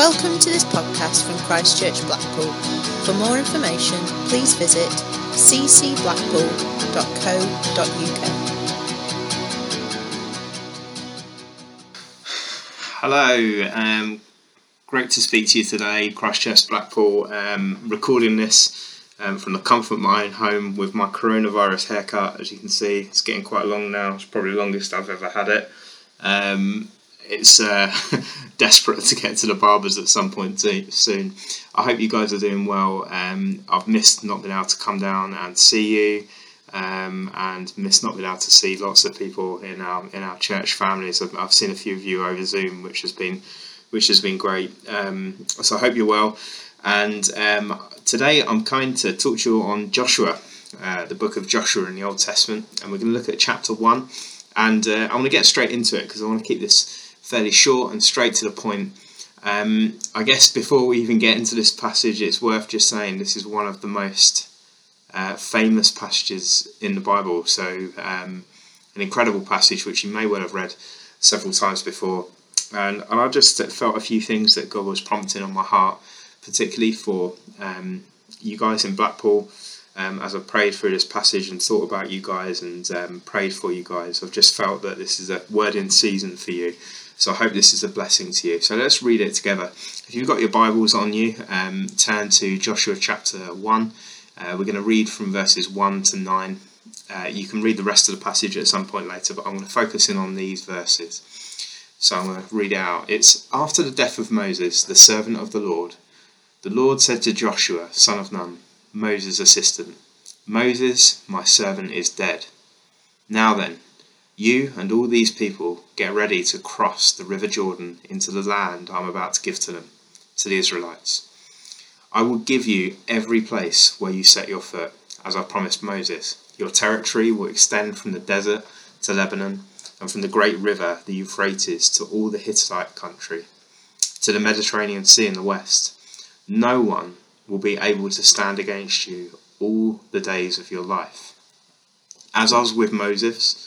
Welcome to this podcast from Christchurch Blackpool. For more information, please visit ccblackpool.co.uk. Hello, um, great to speak to you today, Christchurch Blackpool. Um, recording this um, from the comfort of my own home with my coronavirus haircut. As you can see, it's getting quite long now. It's probably the longest I've ever had it. Um, it's uh, desperate to get to the barbers at some point soon. I hope you guys are doing well. Um, I've missed not being able to come down and see you, um, and missed not being able to see lots of people in our in our church families. I've, I've seen a few of you over Zoom, which has been which has been great. Um, so I hope you're well. And um, today I'm going to talk to you on Joshua, uh, the book of Joshua in the Old Testament, and we're going to look at chapter one. And uh, I want to get straight into it because I want to keep this fairly short and straight to the point. Um, I guess before we even get into this passage, it's worth just saying this is one of the most uh, famous passages in the Bible. So, um, an incredible passage which you may well have read several times before. And, and I just felt a few things that God was prompting on my heart, particularly for um, you guys in Blackpool. Um, as I prayed through this passage and thought about you guys and um, prayed for you guys, I've just felt that this is a word in season for you. So I hope this is a blessing to you. So let's read it together. If you've got your Bibles on you, um, turn to Joshua chapter 1. Uh, we're going to read from verses 1 to 9. Uh, you can read the rest of the passage at some point later, but I'm going to focus in on these verses. So I'm going to read it out. It's after the death of Moses, the servant of the Lord. The Lord said to Joshua, son of Nun, Moses' assistant, Moses, my servant, is dead. Now then, you and all these people get ready to cross the river Jordan into the land I'm about to give to them, to the Israelites. I will give you every place where you set your foot, as I promised Moses. Your territory will extend from the desert to Lebanon, and from the great river, the Euphrates, to all the Hittite country, to the Mediterranean Sea in the west. No one will be able to stand against you all the days of your life. As I was with Moses,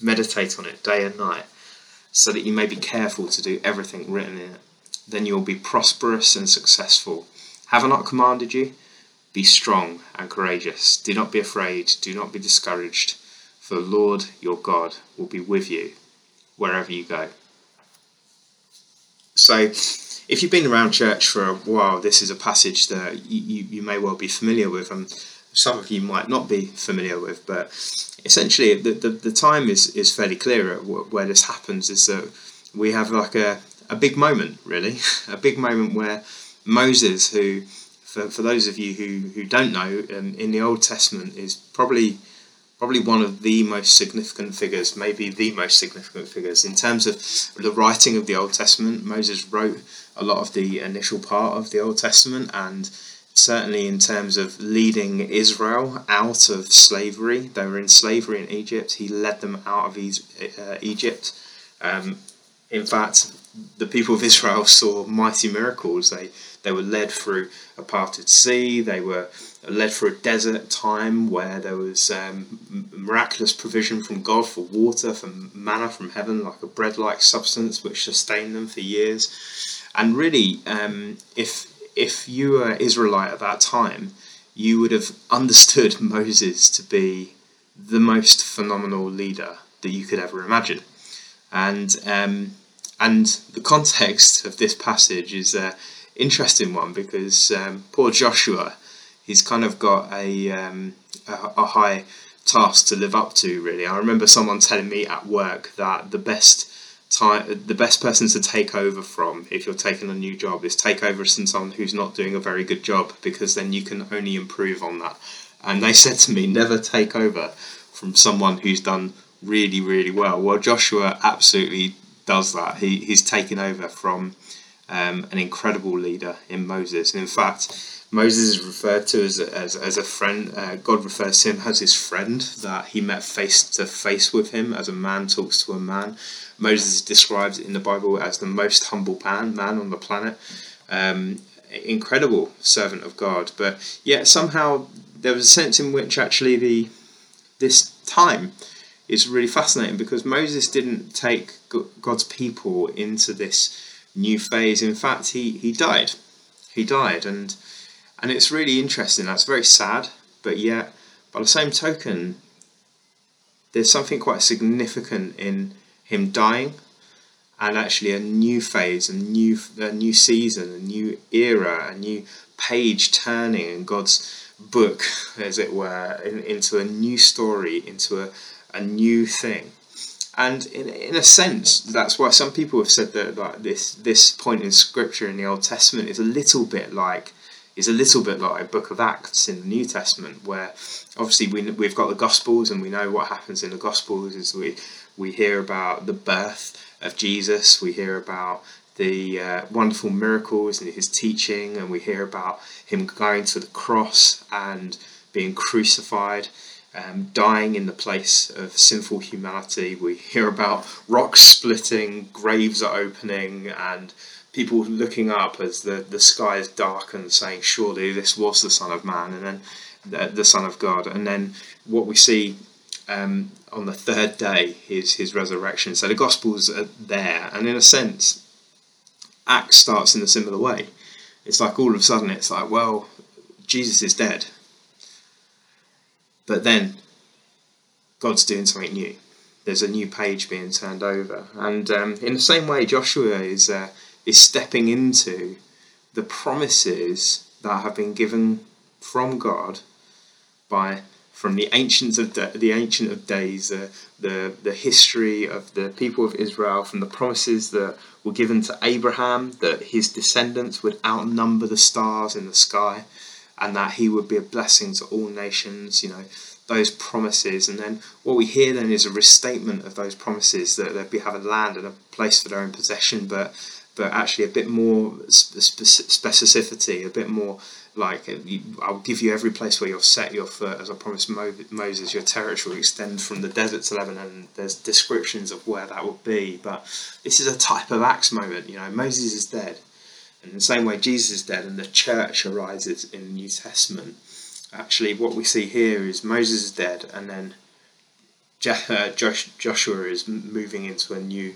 Meditate on it day and night, so that you may be careful to do everything written in it. Then you will be prosperous and successful. Have I not commanded you? Be strong and courageous. Do not be afraid. Do not be discouraged, for the Lord your God will be with you wherever you go. So, if you've been around church for a while, this is a passage that you, you, you may well be familiar with, and some of you might not be familiar with, but essentially the, the, the time is, is fairly clear where this happens is that we have like a, a big moment really. A big moment where moses who for, for those of you who, who don't know um, in the old testament is probably probably one of the most significant figures maybe the most significant figures. In terms of the writing of the old testament moses wrote a lot of the initial part of the old testament and certainly in terms of leading Israel out of slavery. They were in slavery in Egypt. He led them out of uh, Egypt. Um, in fact, the people of Israel saw mighty miracles. They they were led through a parted sea. They were led through a desert time where there was um, miraculous provision from God for water, for manna from heaven, like a bread-like substance which sustained them for years. And really, um, if if you were Israelite at that time, you would have understood Moses to be the most phenomenal leader that you could ever imagine. And um, and the context of this passage is an interesting one because um, poor Joshua, he's kind of got a, um, a, a high task to live up to. Really, I remember someone telling me at work that the best time, the best person to take over from if you're taking a new job is take over from someone who's not doing a very good job because then you can only improve on that. And they said to me, never take over from someone who's done really, really well. Well, Joshua absolutely does that. He, he's taken over from um, an incredible leader in Moses. And in fact, Moses is referred to as a, as, as a friend. Uh, God refers to him as his friend, that he met face to face with him as a man talks to a man. Moses is described in the Bible as the most humble man, man on the planet. Um, incredible servant of God, but yet somehow there was a sense in which actually the this time is really fascinating because Moses didn't take God's people into this new phase. In fact, he, he died. He died, and and it's really interesting. That's very sad, but yet by the same token, there's something quite significant in him dying, and actually a new phase, a new a new season, a new era, a new page turning in God's book, as it were, in, into a new story, into a, a new thing. And in, in a sense, that's why some people have said that like this this point in Scripture in the Old Testament is a little bit like is a little bit like a Book of Acts in the New Testament, where obviously we we've got the Gospels and we know what happens in the Gospels is we we hear about the birth of Jesus, we hear about the uh, wonderful miracles and his teaching, and we hear about him going to the cross and being crucified um, dying in the place of sinful humanity. We hear about rocks splitting, graves are opening, and people looking up as the, the sky is dark and saying, Surely this was the Son of Man, and then the, the Son of God. And then what we see um, on the third day is his resurrection. So the Gospels are there, and in a sense, Acts starts in a similar way. It's like all of a sudden, it's like, well, Jesus is dead but then God's doing something new. There's a new page being turned over, and um, in the same way, Joshua is uh, is stepping into the promises that have been given from God by from the ancients of de- the ancient of days, uh, the the history of the people of Israel, from the promises that were given to Abraham that his descendants would outnumber the stars in the sky, and that he would be a blessing to all nations, you know, those promises. And then what we hear then is a restatement of those promises that they'd be have a land and a place for their own possession, but but actually a bit more specificity, a bit more like I'll give you every place where you'll set your foot, as I promised Moses. Your territory will extend from the desert to Lebanon. There's descriptions of where that will be, but this is a type of Acts moment. You know, Moses is dead in the same way Jesus is dead and the church arises in the New Testament, actually what we see here is Moses is dead and then uh, Joshua is moving into a new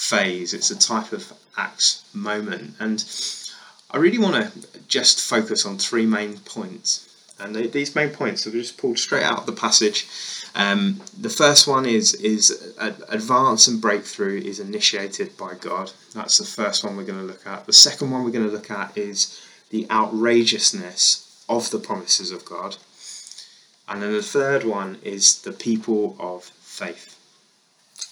phase. It's a type of Acts moment. And I really want to just focus on three main points. And these main points are just pulled straight out of the passage. Um, the first one is is advance and breakthrough is initiated by God. That's the first one we're going to look at. The second one we're going to look at is the outrageousness of the promises of God. And then the third one is the people of faith.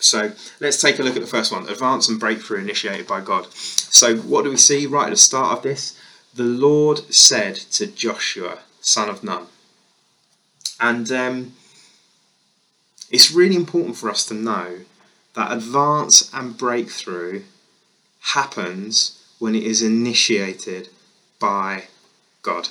So let's take a look at the first one advance and breakthrough initiated by God. So, what do we see right at the start of this? The Lord said to Joshua, son of Nun. And um, it's really important for us to know that advance and breakthrough happens when it is initiated by God.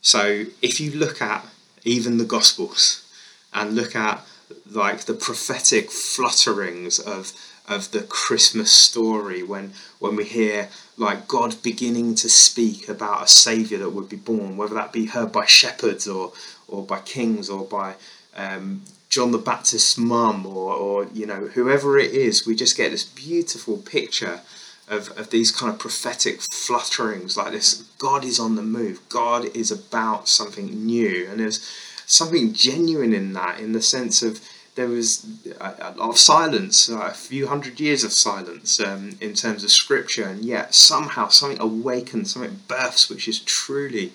So if you look at even the Gospels and look at like the prophetic flutterings of of the Christmas story when when we hear like God beginning to speak about a Saviour that would be born, whether that be heard by shepherds or or by kings or by um, John the Baptist's mum or, or you know whoever it is, we just get this beautiful picture of, of these kind of prophetic flutterings like this. God is on the move. God is about something new, and there's something genuine in that, in the sense of there was a, lot of silence, a few hundred years of silence um, in terms of scripture, and yet somehow something awakens, something births, which is truly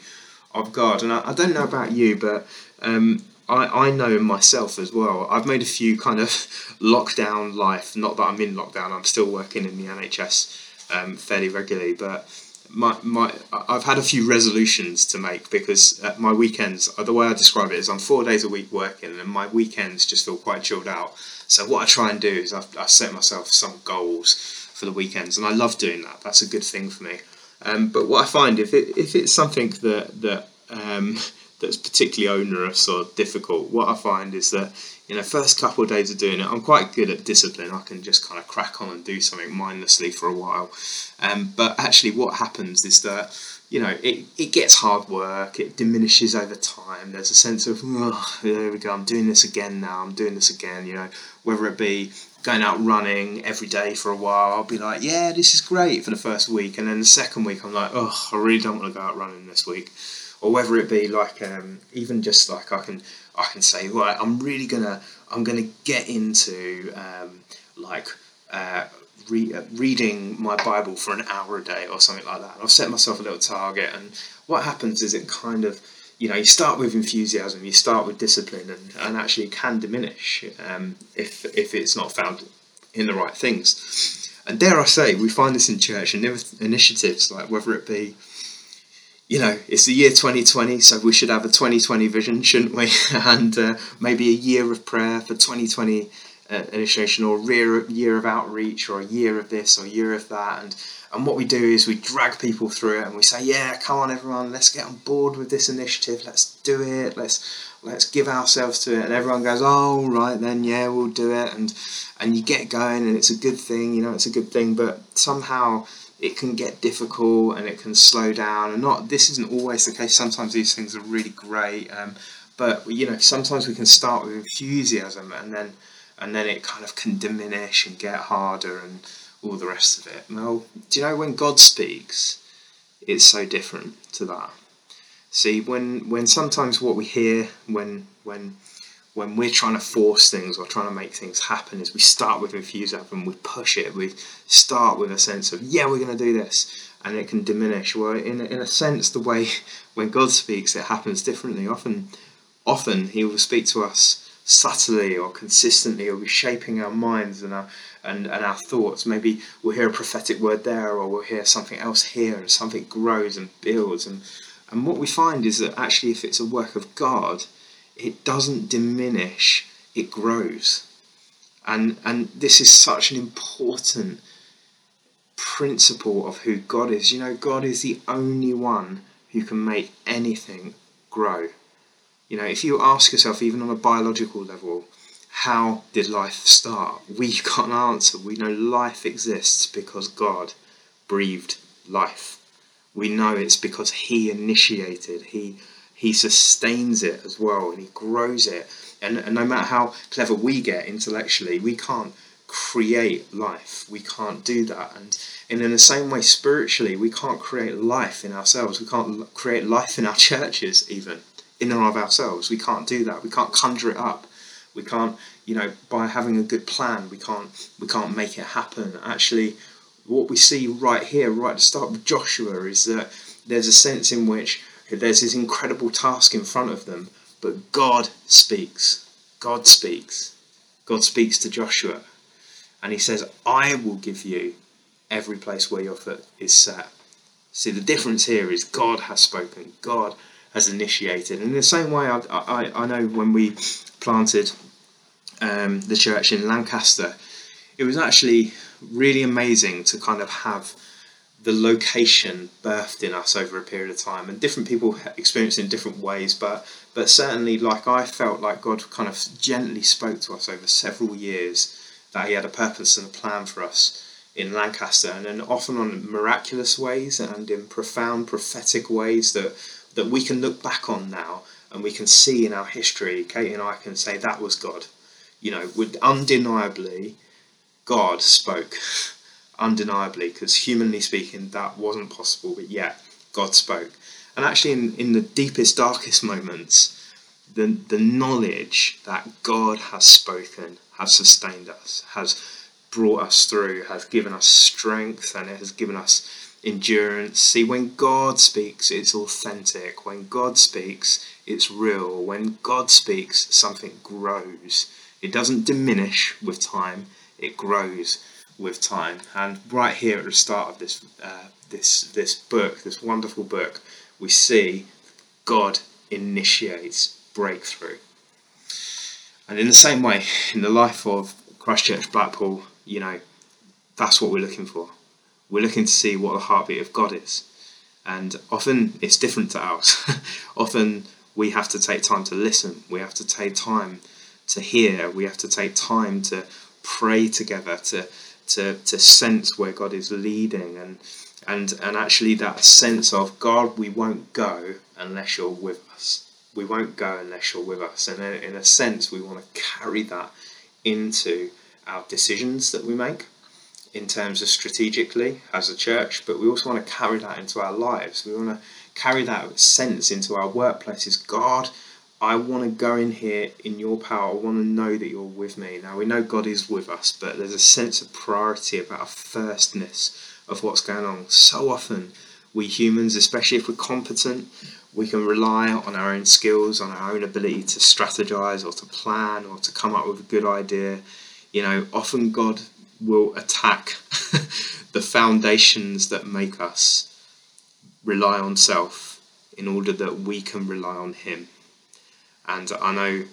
of God. And I, I don't know about you, but um, I, I know myself as well. I've made a few kind of lockdown life, not that I'm in lockdown, I'm still working in the NHS um, fairly regularly, but my, my I've had a few resolutions to make because uh, my weekends uh, the way I describe it is I'm four days a week working and my weekends just feel quite chilled out. So what I try and do is I've, I set myself some goals for the weekends, and I love doing that. That's a good thing for me. Um, but what I find if it if it's something that that um, that's particularly onerous or difficult, what I find is that you know first couple of days of doing it, I'm quite good at discipline. I can just kind of crack on and do something mindlessly for a while. Um, but actually, what happens is that you know it, it gets hard work. It diminishes over time. There's a sense of oh, there we go. I'm doing this again now. I'm doing this again. You know whether it be going out running every day for a while, I'll be like, yeah, this is great for the first week, and then the second week, I'm like, oh, I really don't want to go out running this week, or whether it be like um, even just like I can I can say, right, I'm really gonna I'm gonna get into um, like. Uh, re- reading my Bible for an hour a day or something like that. And I've set myself a little target, and what happens is it kind of you know, you start with enthusiasm, you start with discipline, and, and actually can diminish um, if if it's not found in the right things. And dare I say, we find this in church and initiatives like whether it be, you know, it's the year 2020, so we should have a 2020 vision, shouldn't we? and uh, maybe a year of prayer for 2020 uh, initiation, or year, year of outreach, or a year of this, or a year of that, and and what we do is we drag people through it and we say, yeah, come on, everyone, let's get on board with this initiative. Let's do it. Let's let's give ourselves to it. And everyone goes, oh, right, then, yeah, we'll do it. And and you get going, and it's a good thing. You know, it's a good thing. But somehow it can get difficult and it can slow down. And not this isn't always the case. Sometimes these things are really great. Um, but you know, sometimes we can start with enthusiasm and then and then it kind of can diminish and get harder and all the rest of it. Well, do you know when God speaks, it's so different to that. See, when when sometimes what we hear when when when we're trying to force things or trying to make things happen is we start with enthusiasm, we push it, we start with a sense of yeah, we're going to do this, and it can diminish. Well, in in a sense, the way when God speaks, it happens differently. Often, often He will speak to us subtly or consistently, or be shaping our minds and our and, and our thoughts. Maybe we'll hear a prophetic word there, or we'll hear something else here, and something grows and builds. And, and what we find is that actually, if it's a work of God, it doesn't diminish, it grows. And, and this is such an important principle of who God is. You know, God is the only one who can make anything grow. You know, if you ask yourself, even on a biological level, how did life start? We can't answer. We know life exists because God breathed life. We know it's because He initiated, He He sustains it as well, and He grows it. And, and no matter how clever we get intellectually, we can't create life. We can't do that. And, and in the same way, spiritually, we can't create life in ourselves. We can't create life in our churches, even in and of ourselves. We can't do that. We can't conjure it up. We can't, you know, by having a good plan, we can't we can't make it happen. Actually, what we see right here, right at the start with Joshua, is that there's a sense in which there's this incredible task in front of them, but God speaks. God speaks. God speaks to Joshua, and He says, "I will give you every place where your foot is set." See, the difference here is God has spoken. God has initiated. And in the same way, I, I, I know when we planted um, the church in Lancaster, it was actually really amazing to kind of have the location birthed in us over a period of time. And different people experience it in different ways but but certainly like I felt like God kind of gently spoke to us over several years that he had a purpose and a plan for us in Lancaster. And then often on miraculous ways and in profound prophetic ways that that we can look back on now and we can see in our history, kate and I can say that was God. You know, would undeniably, God spoke, undeniably, because humanly speaking, that wasn't possible, but yet God spoke. And actually, in, in the deepest, darkest moments, the, the knowledge that God has spoken has sustained us, has brought us through, has given us strength, and it has given us endurance. See, when God speaks, it's authentic. When God speaks, it's real. When God speaks, something grows. It doesn't diminish with time, it grows with time. And right here at the start of this, uh, this, this book, this wonderful book, we see God initiates breakthrough. And in the same way, in the life of Christchurch Blackpool, you know, that's what we're looking for. We're looking to see what the heartbeat of God is. And often it's different to ours. often we have to take time to listen, we have to take time to hear, we have to take time to pray together, to, to, to sense where God is leading and and and actually that sense of God, we won't go unless you're with us. We won't go unless you're with us. And in a sense, we want to carry that into our decisions that we make in terms of strategically as a church, but we also want to carry that into our lives. We want to carry that sense into our workplaces. God, I want to go in here in your power. I want to know that you're with me. Now, we know God is with us, but there's a sense of priority about a firstness of what's going on. So often, we humans, especially if we're competent, we can rely on our own skills, on our own ability to strategize or to plan or to come up with a good idea. You know, often God will attack the foundations that make us rely on self in order that we can rely on Him. And I know,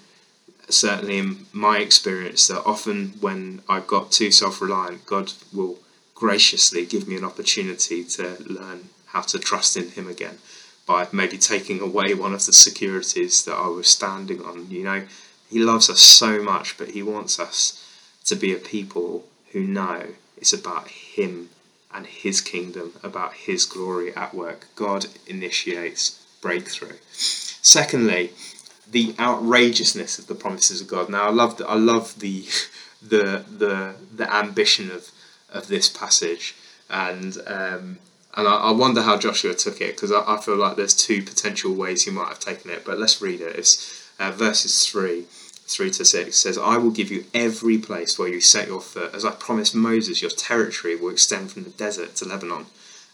certainly in my experience, that often when I've got too self reliant, God will graciously give me an opportunity to learn how to trust in Him again by maybe taking away one of the securities that I was standing on. You know, He loves us so much, but He wants us to be a people who know it's about Him and His kingdom, about His glory at work. God initiates breakthrough. Secondly, the outrageousness of the promises of God. Now, I love the, I love the the the the ambition of of this passage, and um, and I, I, wonder how Joshua took it because I, I, feel like there's two potential ways he might have taken it. But let's read it. It's uh, verses three 3 to 6 says, I will give you every place where you set your foot. As I promised Moses, your territory will extend from the desert to Lebanon,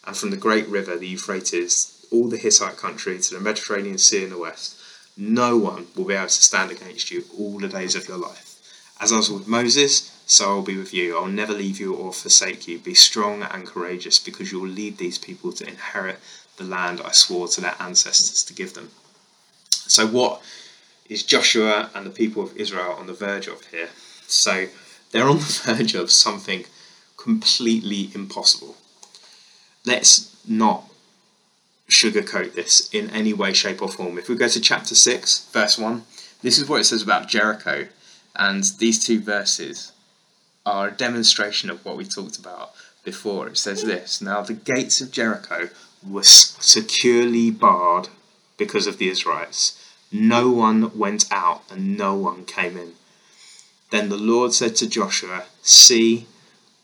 and from the great river, the Euphrates, all the Hittite country to the Mediterranean Sea in the west. No one will be able to stand against you all the days of your life. As I was with Moses, so I will be with you. I will never leave you or forsake you. Be strong and courageous, because you will lead these people to inherit the land I swore to their ancestors to give them. So, what is Joshua and the people of Israel on the verge of here. So they're on the verge of something completely impossible. Let's not sugarcoat this in any way, shape, or form. If we go to chapter 6, verse 1, this is what it says about Jericho. And these two verses are a demonstration of what we talked about before. It says this Now the gates of Jericho were securely barred because of the Israelites no one went out and no one came in. Then the Lord said to Joshua, See,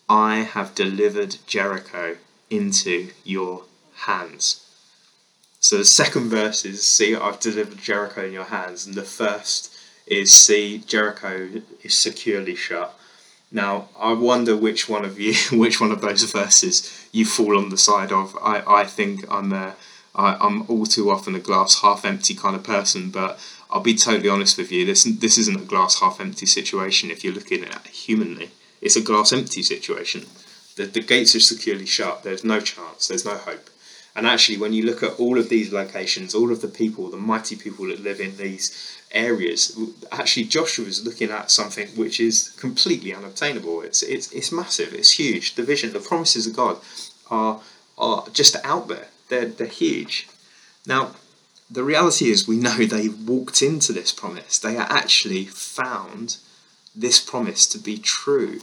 I have delivered Jericho into your hands. So the second verse is, See, I've delivered Jericho in your hands. And the first is, See, Jericho is securely shut. Now, I wonder which one of you, which one of those verses you fall on the side of. I, I think I'm a I, I'm all too often a glass half empty kind of person, but I'll be totally honest with you. This this isn't a glass half empty situation. If you're looking at it humanly, it's a glass empty situation. The the gates are securely shut. There's no chance. There's no hope. And actually, when you look at all of these locations, all of the people, the mighty people that live in these areas, actually Joshua is looking at something which is completely unobtainable. It's it's it's massive. It's huge. The vision, the promises of God, are are just out there they're, they're huge. Now, the reality is we know they walked into this promise. They actually found this promise to be true.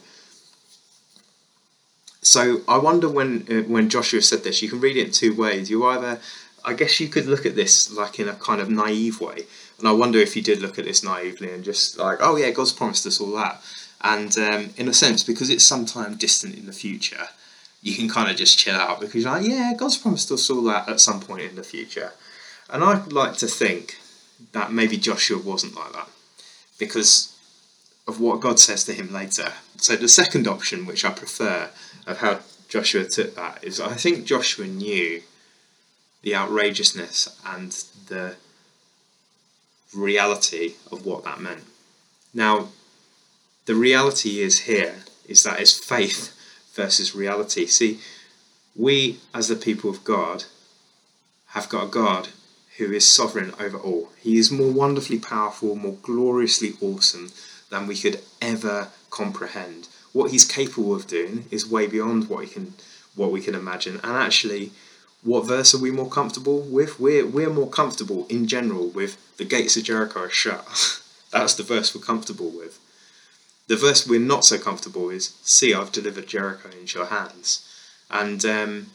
So I wonder when uh, when Joshua said this, you can read it in two ways. You either, I guess, you could look at this like in a kind of naive way, and I wonder if you did look at this naively and just like, oh yeah, God's promised us all that, and um, in a sense, because it's sometime distant in the future, you can kind of just chill out because you're like, yeah, God's promised us all that at some point in the future. And I'd like to think that maybe Joshua wasn't like that because of what God says to him later. So the second option, which I prefer, of how Joshua took that is I think Joshua knew the outrageousness and the reality of what that meant. Now, the reality is here is that it's faith versus reality. See, we as the people of God have got a God who is sovereign over all. He is more wonderfully powerful, more gloriously awesome than we could ever comprehend. what he's capable of doing is way beyond what he can what we can imagine. And actually, what verse are we more comfortable with? We're we're more comfortable in general with the gates of Jericho are shut. That's the verse we're comfortable with. The verse we're not so comfortable with is, "See, I've delivered Jericho into your hands," and um,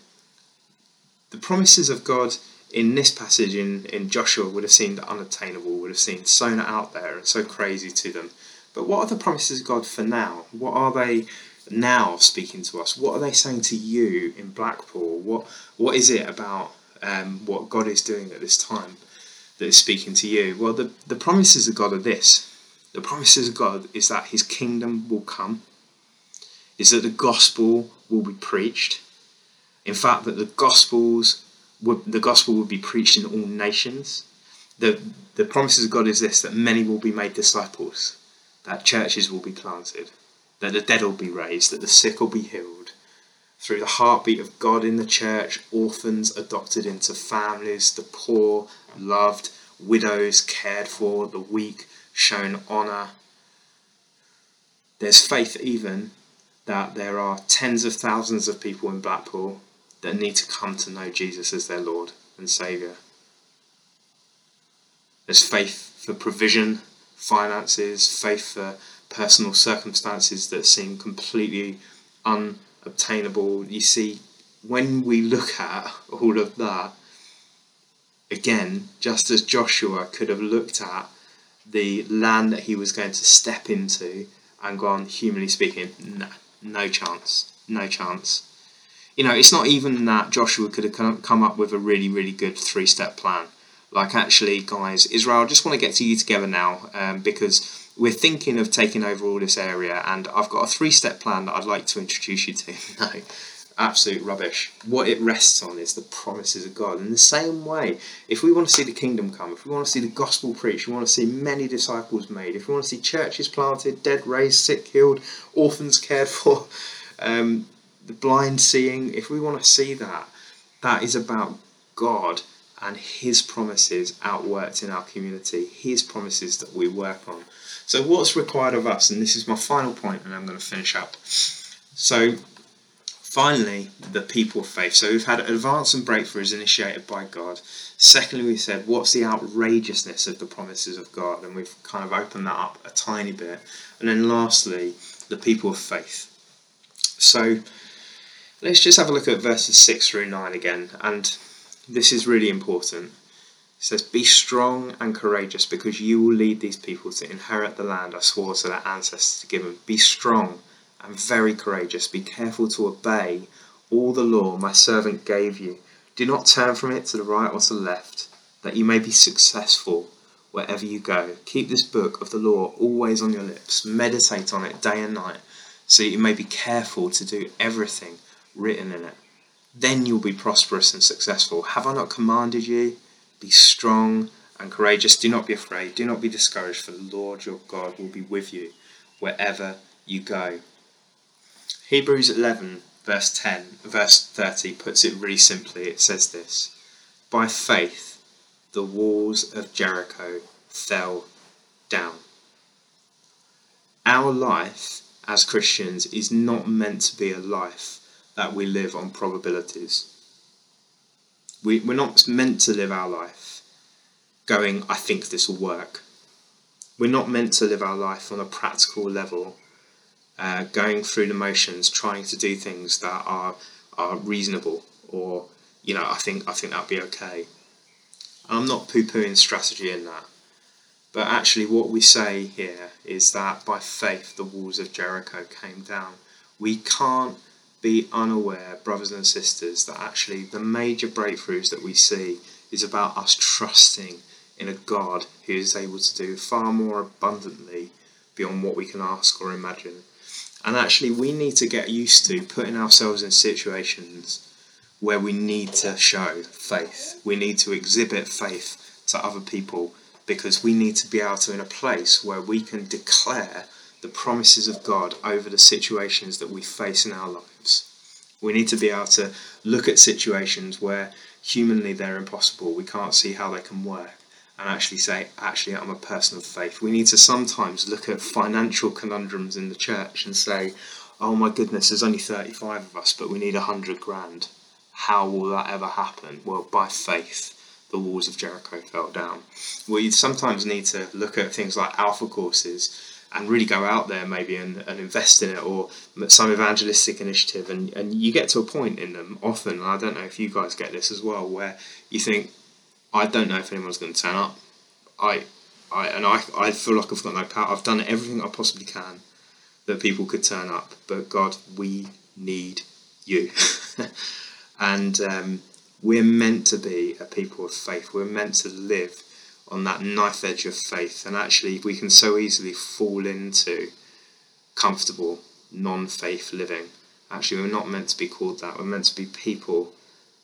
the promises of God in this passage in, in Joshua would have seemed unattainable, would have seemed so out there and so crazy to them. But what are the promises of God for now? What are they now speaking to us? What are they saying to you in Blackpool? What what is it about um, what God is doing at this time that is speaking to you? Well, the, the promises of God are this. The promises of God is that His kingdom will come, is that the gospel will be preached. In fact, that the gospels would, the gospel will be preached in all nations. The the promises of God is this that many will be made disciples, that churches will be planted, that the dead will be raised, that the sick will be healed. Through the heartbeat of God in the church, orphans adopted into families, the poor loved, widows cared for, the weak shown honour. There's faith even that there are tens of thousands of people in Blackpool that need to come to know Jesus as their Lord and Saviour. There's faith for provision, finances, faith for personal circumstances that seem completely unobtainable. You see, when we look at all of that, again, just as Joshua could have looked at the land that he was going to step into and gone, humanly speaking, no, no chance, no chance. You know, it's not even that Joshua could have come up with a really, really good three step plan. Like, actually, guys, Israel, I just want to get to you together now um, because we're thinking of taking over all this area, and I've got a three step plan that I'd like to introduce you to. no, absolute rubbish. What it rests on is the promises of God. In the same way, if we want to see the kingdom come, if we want to see the gospel preached, we want to see many disciples made, if we want to see churches planted, dead raised, sick healed, orphans cared for, um, the blind seeing, if we want to see that, that is about God and His promises outworked in our community, His promises that we work on. So, what's required of us, and this is my final point, and I'm going to finish up. So, finally, the people of faith. So, we've had advance and breakthroughs initiated by God. Secondly, we said, what's the outrageousness of the promises of God? And we've kind of opened that up a tiny bit. And then, lastly, the people of faith. So, let's just have a look at verses 6 through 9 again. And this is really important. It says, Be strong and courageous, because you will lead these people to inherit the land I swore to their ancestors to give them. Be strong and very courageous. Be careful to obey all the law my servant gave you. Do not turn from it to the right or to the left, that you may be successful wherever you go. Keep this book of the law always on your lips. Meditate on it day and night, so you may be careful to do everything written in it then you'll be prosperous and successful. Have I not commanded you? Be strong and courageous. Do not be afraid. Do not be discouraged, for the Lord your God will be with you wherever you go. Hebrews 11, verse 10, verse 30 puts it really simply. It says this By faith, the walls of Jericho fell down. Our life as Christians is not meant to be a life that we live on probabilities. We, we're not meant to live our life going, I think this will work. We're not meant to live our life on a practical level, uh, going through the motions, trying to do things that are are reasonable, or you know, I think I think that'll be okay. I'm not poo-pooing strategy in that, but actually, what we say here is that by faith the walls of Jericho came down. We can't be unaware, brothers and sisters, that actually the major breakthroughs that we see is about us trusting in a God who is able to do far more abundantly beyond what we can ask or imagine. And actually, we need to get used to putting ourselves in situations where we need to show faith. We need to exhibit faith to other people because we need to be able to, in a place where we can declare the promises of God over the situations that we face in our lives. We need to be able to look at situations where humanly they're impossible, we can't see how they can work, and actually say, actually, I'm a person of faith. We need to sometimes look at financial conundrums in the church and say, oh my goodness, there's only 35 of us, but we need 100 grand. How will that ever happen? Well, by faith, the walls of Jericho fell down. We sometimes need to look at things like alpha courses and really go out there maybe and, and invest in it or some evangelistic initiative. And, and you get to a point in them often and I don't know if you guys get this as well where you think I don't know if anyone's going to turn up. I I and I, I feel like I've got no power. I've done everything I possibly can that people could turn up but God we need you. And um, we're meant to be a people of faith. We're meant to live on that knife edge of faith. And actually, we can so easily fall into comfortable, non faith living. Actually, we're not meant to be called that. We're meant to be people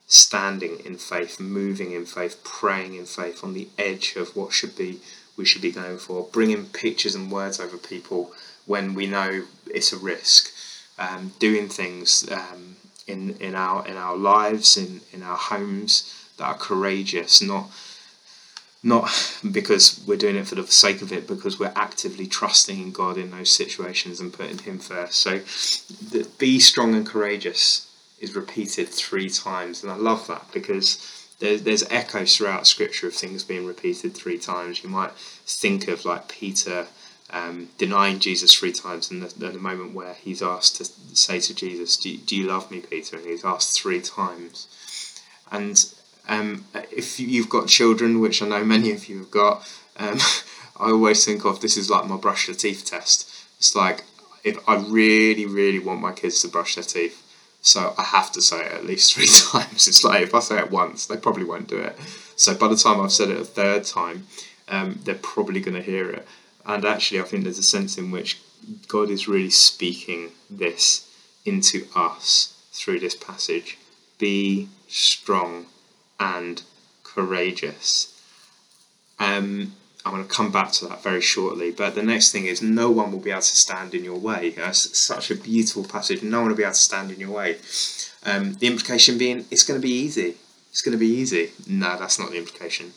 standing in faith, moving in faith, praying in faith on the edge of what should be we should be going for, bringing pictures and words over people when we know it's a risk, um, doing things um, in in our in our lives, in in our homes that are courageous, not not because we're doing it for the sake of it, because we're actively trusting in God in those situations and putting Him first. So, the, be strong and courageous is repeated three times, and I love that because there's, there's echoes throughout Scripture of things being repeated three times. You might think of like Peter um, denying Jesus three times, and the, the, moment where he's asked to say to Jesus, do, "Do you love me, Peter?" and he's asked three times, and um, if you've got children, which I know many of you have got, um, I always think of this is like my brush your teeth test. It's like if I really, really want my kids to brush their teeth, so I have to say it at least three times. It's like if I say it once, they probably won't do it. So by the time I've said it a third time, um, they're probably going to hear it. And actually, I think there's a sense in which God is really speaking this into us through this passage. Be strong and courageous. Um, I'm going to come back to that very shortly. But the next thing is, no one will be able to stand in your way. That's such a beautiful passage. No one will be able to stand in your way. Um, the implication being, it's going to be easy. It's going to be easy. No, that's not the implication.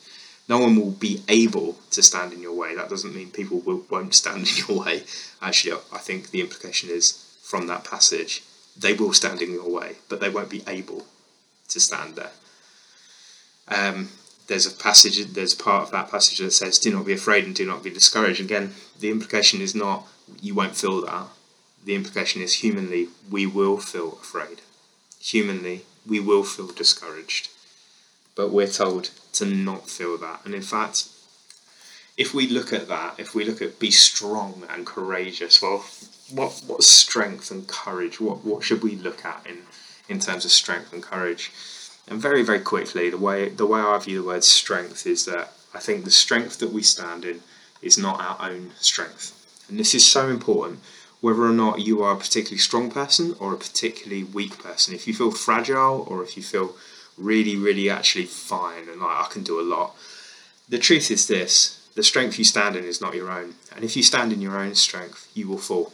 No one will be able to stand in your way. That doesn't mean people will, won't stand in your way. Actually, I think the implication is from that passage, they will stand in your way, but they won't be able to stand there. Um, there's a passage, there's part of that passage that says, "Do not be afraid and do not be discouraged." Again, the implication is not you won't feel that. The implication is humanly we will feel afraid. Humanly we will feel discouraged, but we're told to not feel that. And in fact, if we look at that, if we look at be strong and courageous, well, what what strength and courage? What what should we look at in in terms of strength and courage? And very, very quickly, the way the way I view the word strength is that I think the strength that we stand in is not our own strength. And this is so important, whether or not you are a particularly strong person or a particularly weak person. If you feel fragile or if you feel really, really actually fine and like I can do a lot, the truth is this the strength you stand in is not your own. And if you stand in your own strength, you will fall.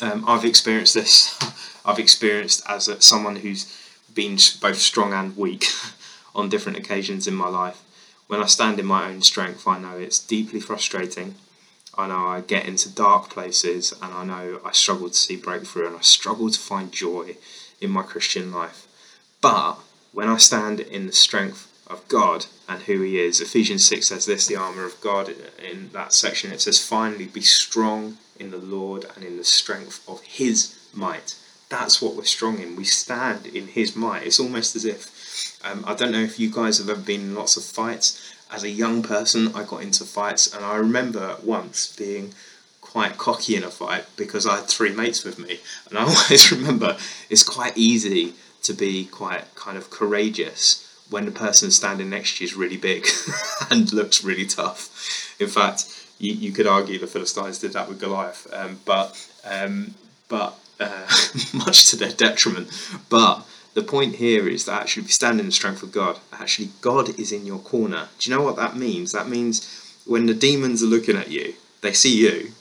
Um, I've experienced this. I've experienced as a, someone who's been both strong and weak on different occasions in my life. When I stand in my own strength, I know it's deeply frustrating. I know I get into dark places and I know I struggle to see breakthrough and I struggle to find joy in my Christian life. But when I stand in the strength of God and who He is, Ephesians 6 says this the armour of God in that section. It says, finally, be strong in the Lord and in the strength of His might that's what we're strong in. We stand in His might. It's almost as if um, I don't know if you guys have ever been in lots of fights. As a young person, I got into fights, and I remember once being quite cocky in a fight because I had three mates with me, and I always remember it's quite easy to be quite kind of courageous when the person standing next to you is really big and looks really tough. In fact, you, you could argue the Philistines did that with Goliath, um, but um, but uh, much to their detriment. But the point here is that actually, if you stand in the strength of God, actually, God is in your corner. Do you know what that means? That means when the demons are looking at you, they see you,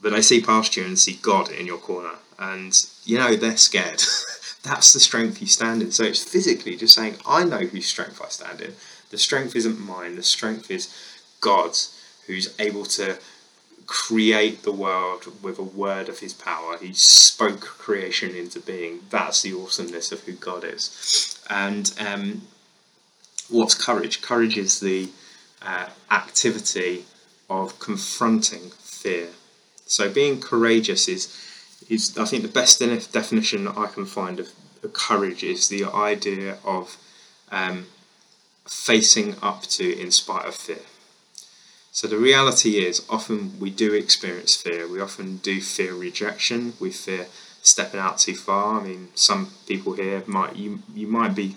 but they see past you and see God in your corner. And, you know, they're scared. That's the strength you stand in. So it's physically just saying, I know whose strength I stand in. The strength isn't mine, the strength is God's, who's able to create the world with a word of his power. He spoke creation into being. That's the awesomeness of who God is. And um, what's courage? Courage is the uh, activity of confronting fear. So being courageous is is I think the best definition that I can find of, courage is the idea of um, facing up to in spite of fear. So the reality is, often we do experience fear. We often do fear rejection. We fear stepping out too far. I mean, some people here might you you might be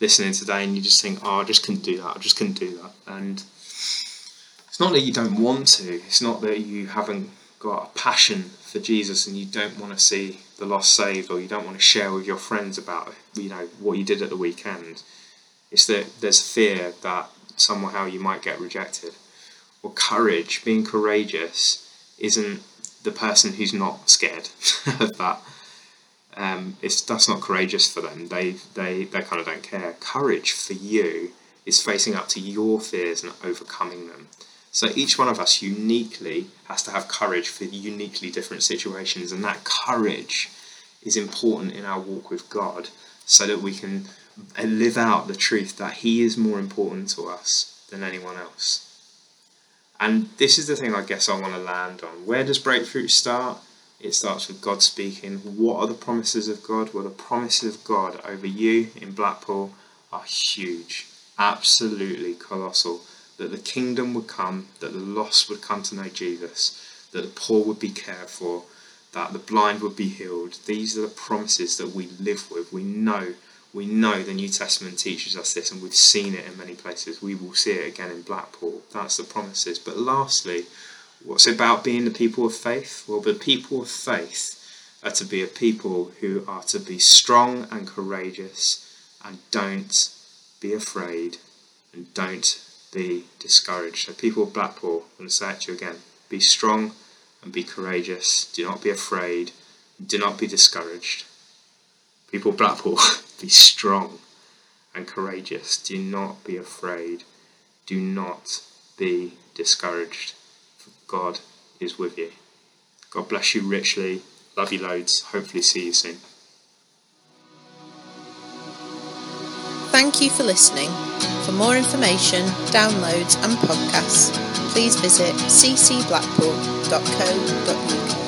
listening today and you just think, oh, I just couldn't do that. I just couldn't do that. And it's not that you don't want to. It's not that you haven't got a passion for Jesus and you don't want to see the lost saved or you don't want to share with your friends about you know what you did at the weekend. It's that there's fear that somehow you might get rejected or courage, being courageous, isn't the person who's not scared of that. Um, it's that's not courageous for them. They they they kind of don't care. Courage for you is facing up to your fears and overcoming them. So each one of us uniquely has to have courage for uniquely different situations, and that courage is important in our walk with God, so that we can live out the truth that He is more important to us than anyone else. And this is the thing I guess I want to land on. Where does breakthrough start? It starts with God speaking. What are the promises of God? Well, the promises of God over you in Blackpool are huge, absolutely colossal. That the kingdom would come, that the lost would come to know Jesus, that the poor would be cared for, that the blind would be healed. These are the promises that we live with. We know we know the New Testament teaches us this, and we've seen it in many places. We will see it again in Blackpool. That's the promises. But lastly, what's about being the people of faith? Well, the people of faith are to be a people who are to be strong and courageous and don't be afraid and don't be discouraged. So, people of Blackpool, I'm going to say it to you again be strong and be courageous. Do not be afraid. Do not be discouraged. People of Blackpool. Be strong and courageous. Do not be afraid. Do not be discouraged. For God is with you. God bless you richly. Love you loads. Hopefully, see you soon. Thank you for listening. For more information, downloads, and podcasts, please visit ccblackpool.co.uk.